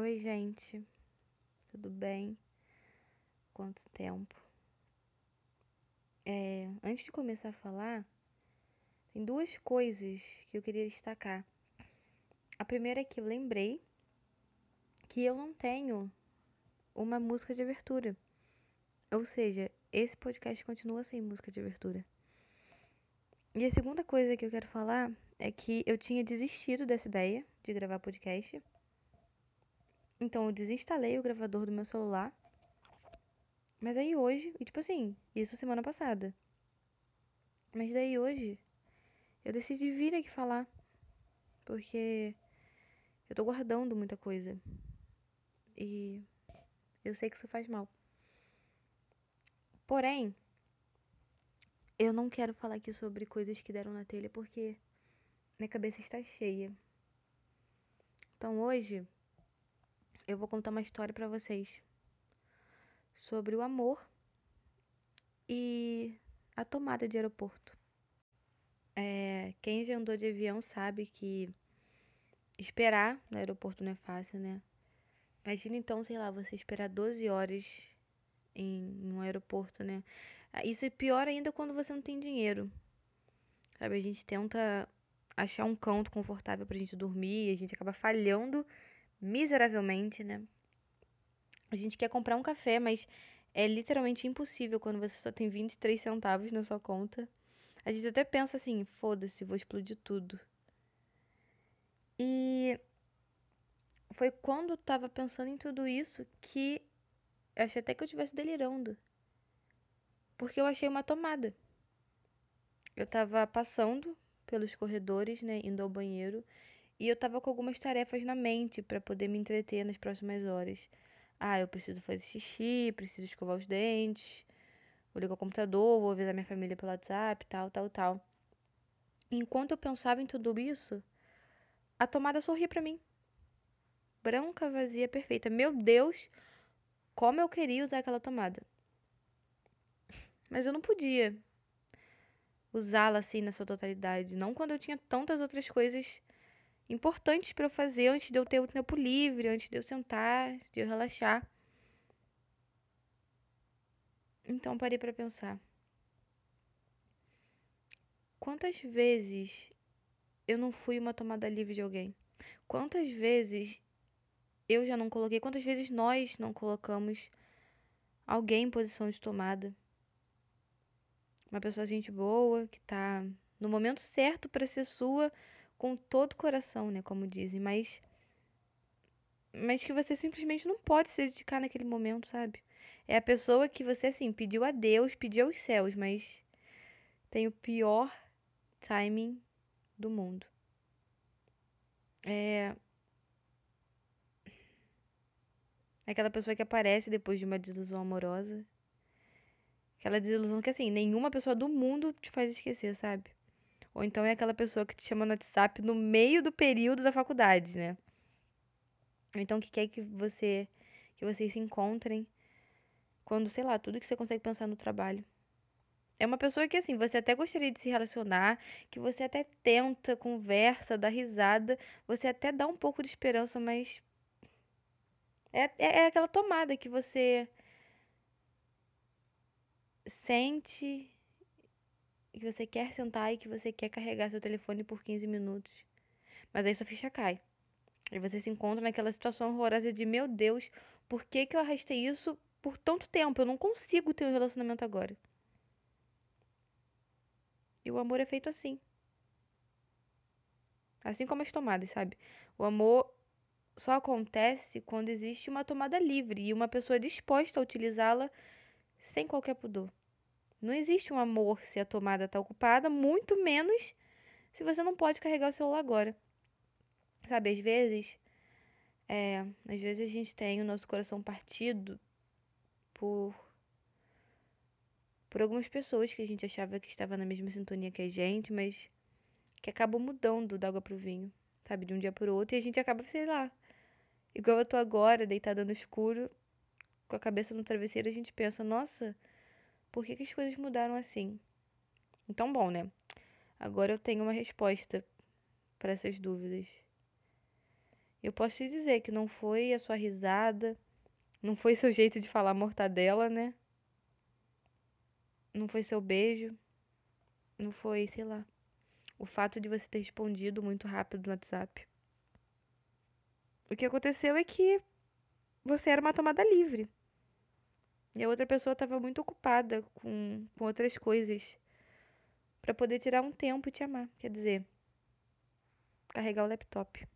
Oi, gente. Tudo bem? Quanto tempo? É, antes de começar a falar, tem duas coisas que eu queria destacar. A primeira é que lembrei que eu não tenho uma música de abertura. Ou seja, esse podcast continua sem música de abertura. E a segunda coisa que eu quero falar é que eu tinha desistido dessa ideia de gravar podcast. Então eu desinstalei o gravador do meu celular. Mas aí hoje, e tipo assim, isso semana passada. Mas daí hoje eu decidi vir aqui falar. Porque eu tô guardando muita coisa. E eu sei que isso faz mal. Porém, eu não quero falar aqui sobre coisas que deram na telha porque minha cabeça está cheia. Então hoje eu vou contar uma história para vocês sobre o amor e a tomada de aeroporto. É, quem já andou de avião sabe que esperar no aeroporto não é fácil, né? Imagina então, sei lá, você esperar 12 horas em um aeroporto, né? Ah, isso é pior ainda quando você não tem dinheiro. Sabe, a gente tenta achar um canto confortável pra gente dormir, a gente acaba falhando miseravelmente, né? A gente quer comprar um café, mas é literalmente impossível quando você só tem 23 centavos na sua conta. A gente até pensa assim, foda-se, vou explodir tudo. E foi quando eu tava pensando em tudo isso que eu achei até que eu estivesse delirando. Porque eu achei uma tomada. Eu tava passando pelos corredores, né, indo ao banheiro, e eu tava com algumas tarefas na mente para poder me entreter nas próximas horas. Ah, eu preciso fazer xixi, preciso escovar os dentes, vou ligar o computador, vou avisar minha família pelo WhatsApp, tal, tal, tal. Enquanto eu pensava em tudo isso, a tomada sorria para mim. Branca, vazia, perfeita. Meu Deus, como eu queria usar aquela tomada. Mas eu não podia usá-la assim na sua totalidade, não quando eu tinha tantas outras coisas importantes para eu fazer antes de eu ter o tempo livre, antes de eu sentar, de eu relaxar. Então parei para pensar. Quantas vezes eu não fui uma tomada livre de alguém? Quantas vezes eu já não coloquei? Quantas vezes nós não colocamos alguém em posição de tomada? Uma pessoa gente boa, que tá no momento certo para ser sua, com todo o coração, né, como dizem, mas mas que você simplesmente não pode se dedicar naquele momento, sabe? É a pessoa que você assim pediu a Deus, pediu aos céus, mas tem o pior timing do mundo. É aquela pessoa que aparece depois de uma desilusão amorosa. Aquela desilusão que assim, nenhuma pessoa do mundo te faz esquecer, sabe? Ou então é aquela pessoa que te chama no WhatsApp no meio do período da faculdade, né? Então que quer que você que vocês se encontrem quando, sei lá, tudo que você consegue pensar no trabalho. É uma pessoa que assim, você até gostaria de se relacionar, que você até tenta, conversa, dá risada, você até dá um pouco de esperança, mas é, é, é aquela tomada que você sente que você quer sentar e que você quer carregar seu telefone por 15 minutos. Mas aí sua ficha cai. E você se encontra naquela situação horrorosa de, meu Deus, por que, que eu arrastei isso por tanto tempo? Eu não consigo ter um relacionamento agora. E o amor é feito assim. Assim como as tomadas, sabe? O amor só acontece quando existe uma tomada livre e uma pessoa disposta a utilizá-la sem qualquer pudor. Não existe um amor se a tomada está ocupada, muito menos se você não pode carregar o celular agora. Sabe, às vezes, é, às vezes a gente tem o nosso coração partido por por algumas pessoas que a gente achava que estava na mesma sintonia que a gente, mas que acabam mudando da água pro vinho, sabe, de um dia pro outro, e a gente acaba, sei lá, igual eu tô agora, deitada no escuro, com a cabeça no travesseiro, a gente pensa, nossa, por que, que as coisas mudaram assim? Então, bom, né? Agora eu tenho uma resposta para essas dúvidas. Eu posso te dizer que não foi a sua risada, não foi seu jeito de falar mortadela, né? Não foi seu beijo, não foi, sei lá, o fato de você ter respondido muito rápido no WhatsApp. O que aconteceu é que você era uma tomada livre. E a outra pessoa estava muito ocupada com, com outras coisas para poder tirar um tempo e te amar. Quer dizer, carregar o laptop.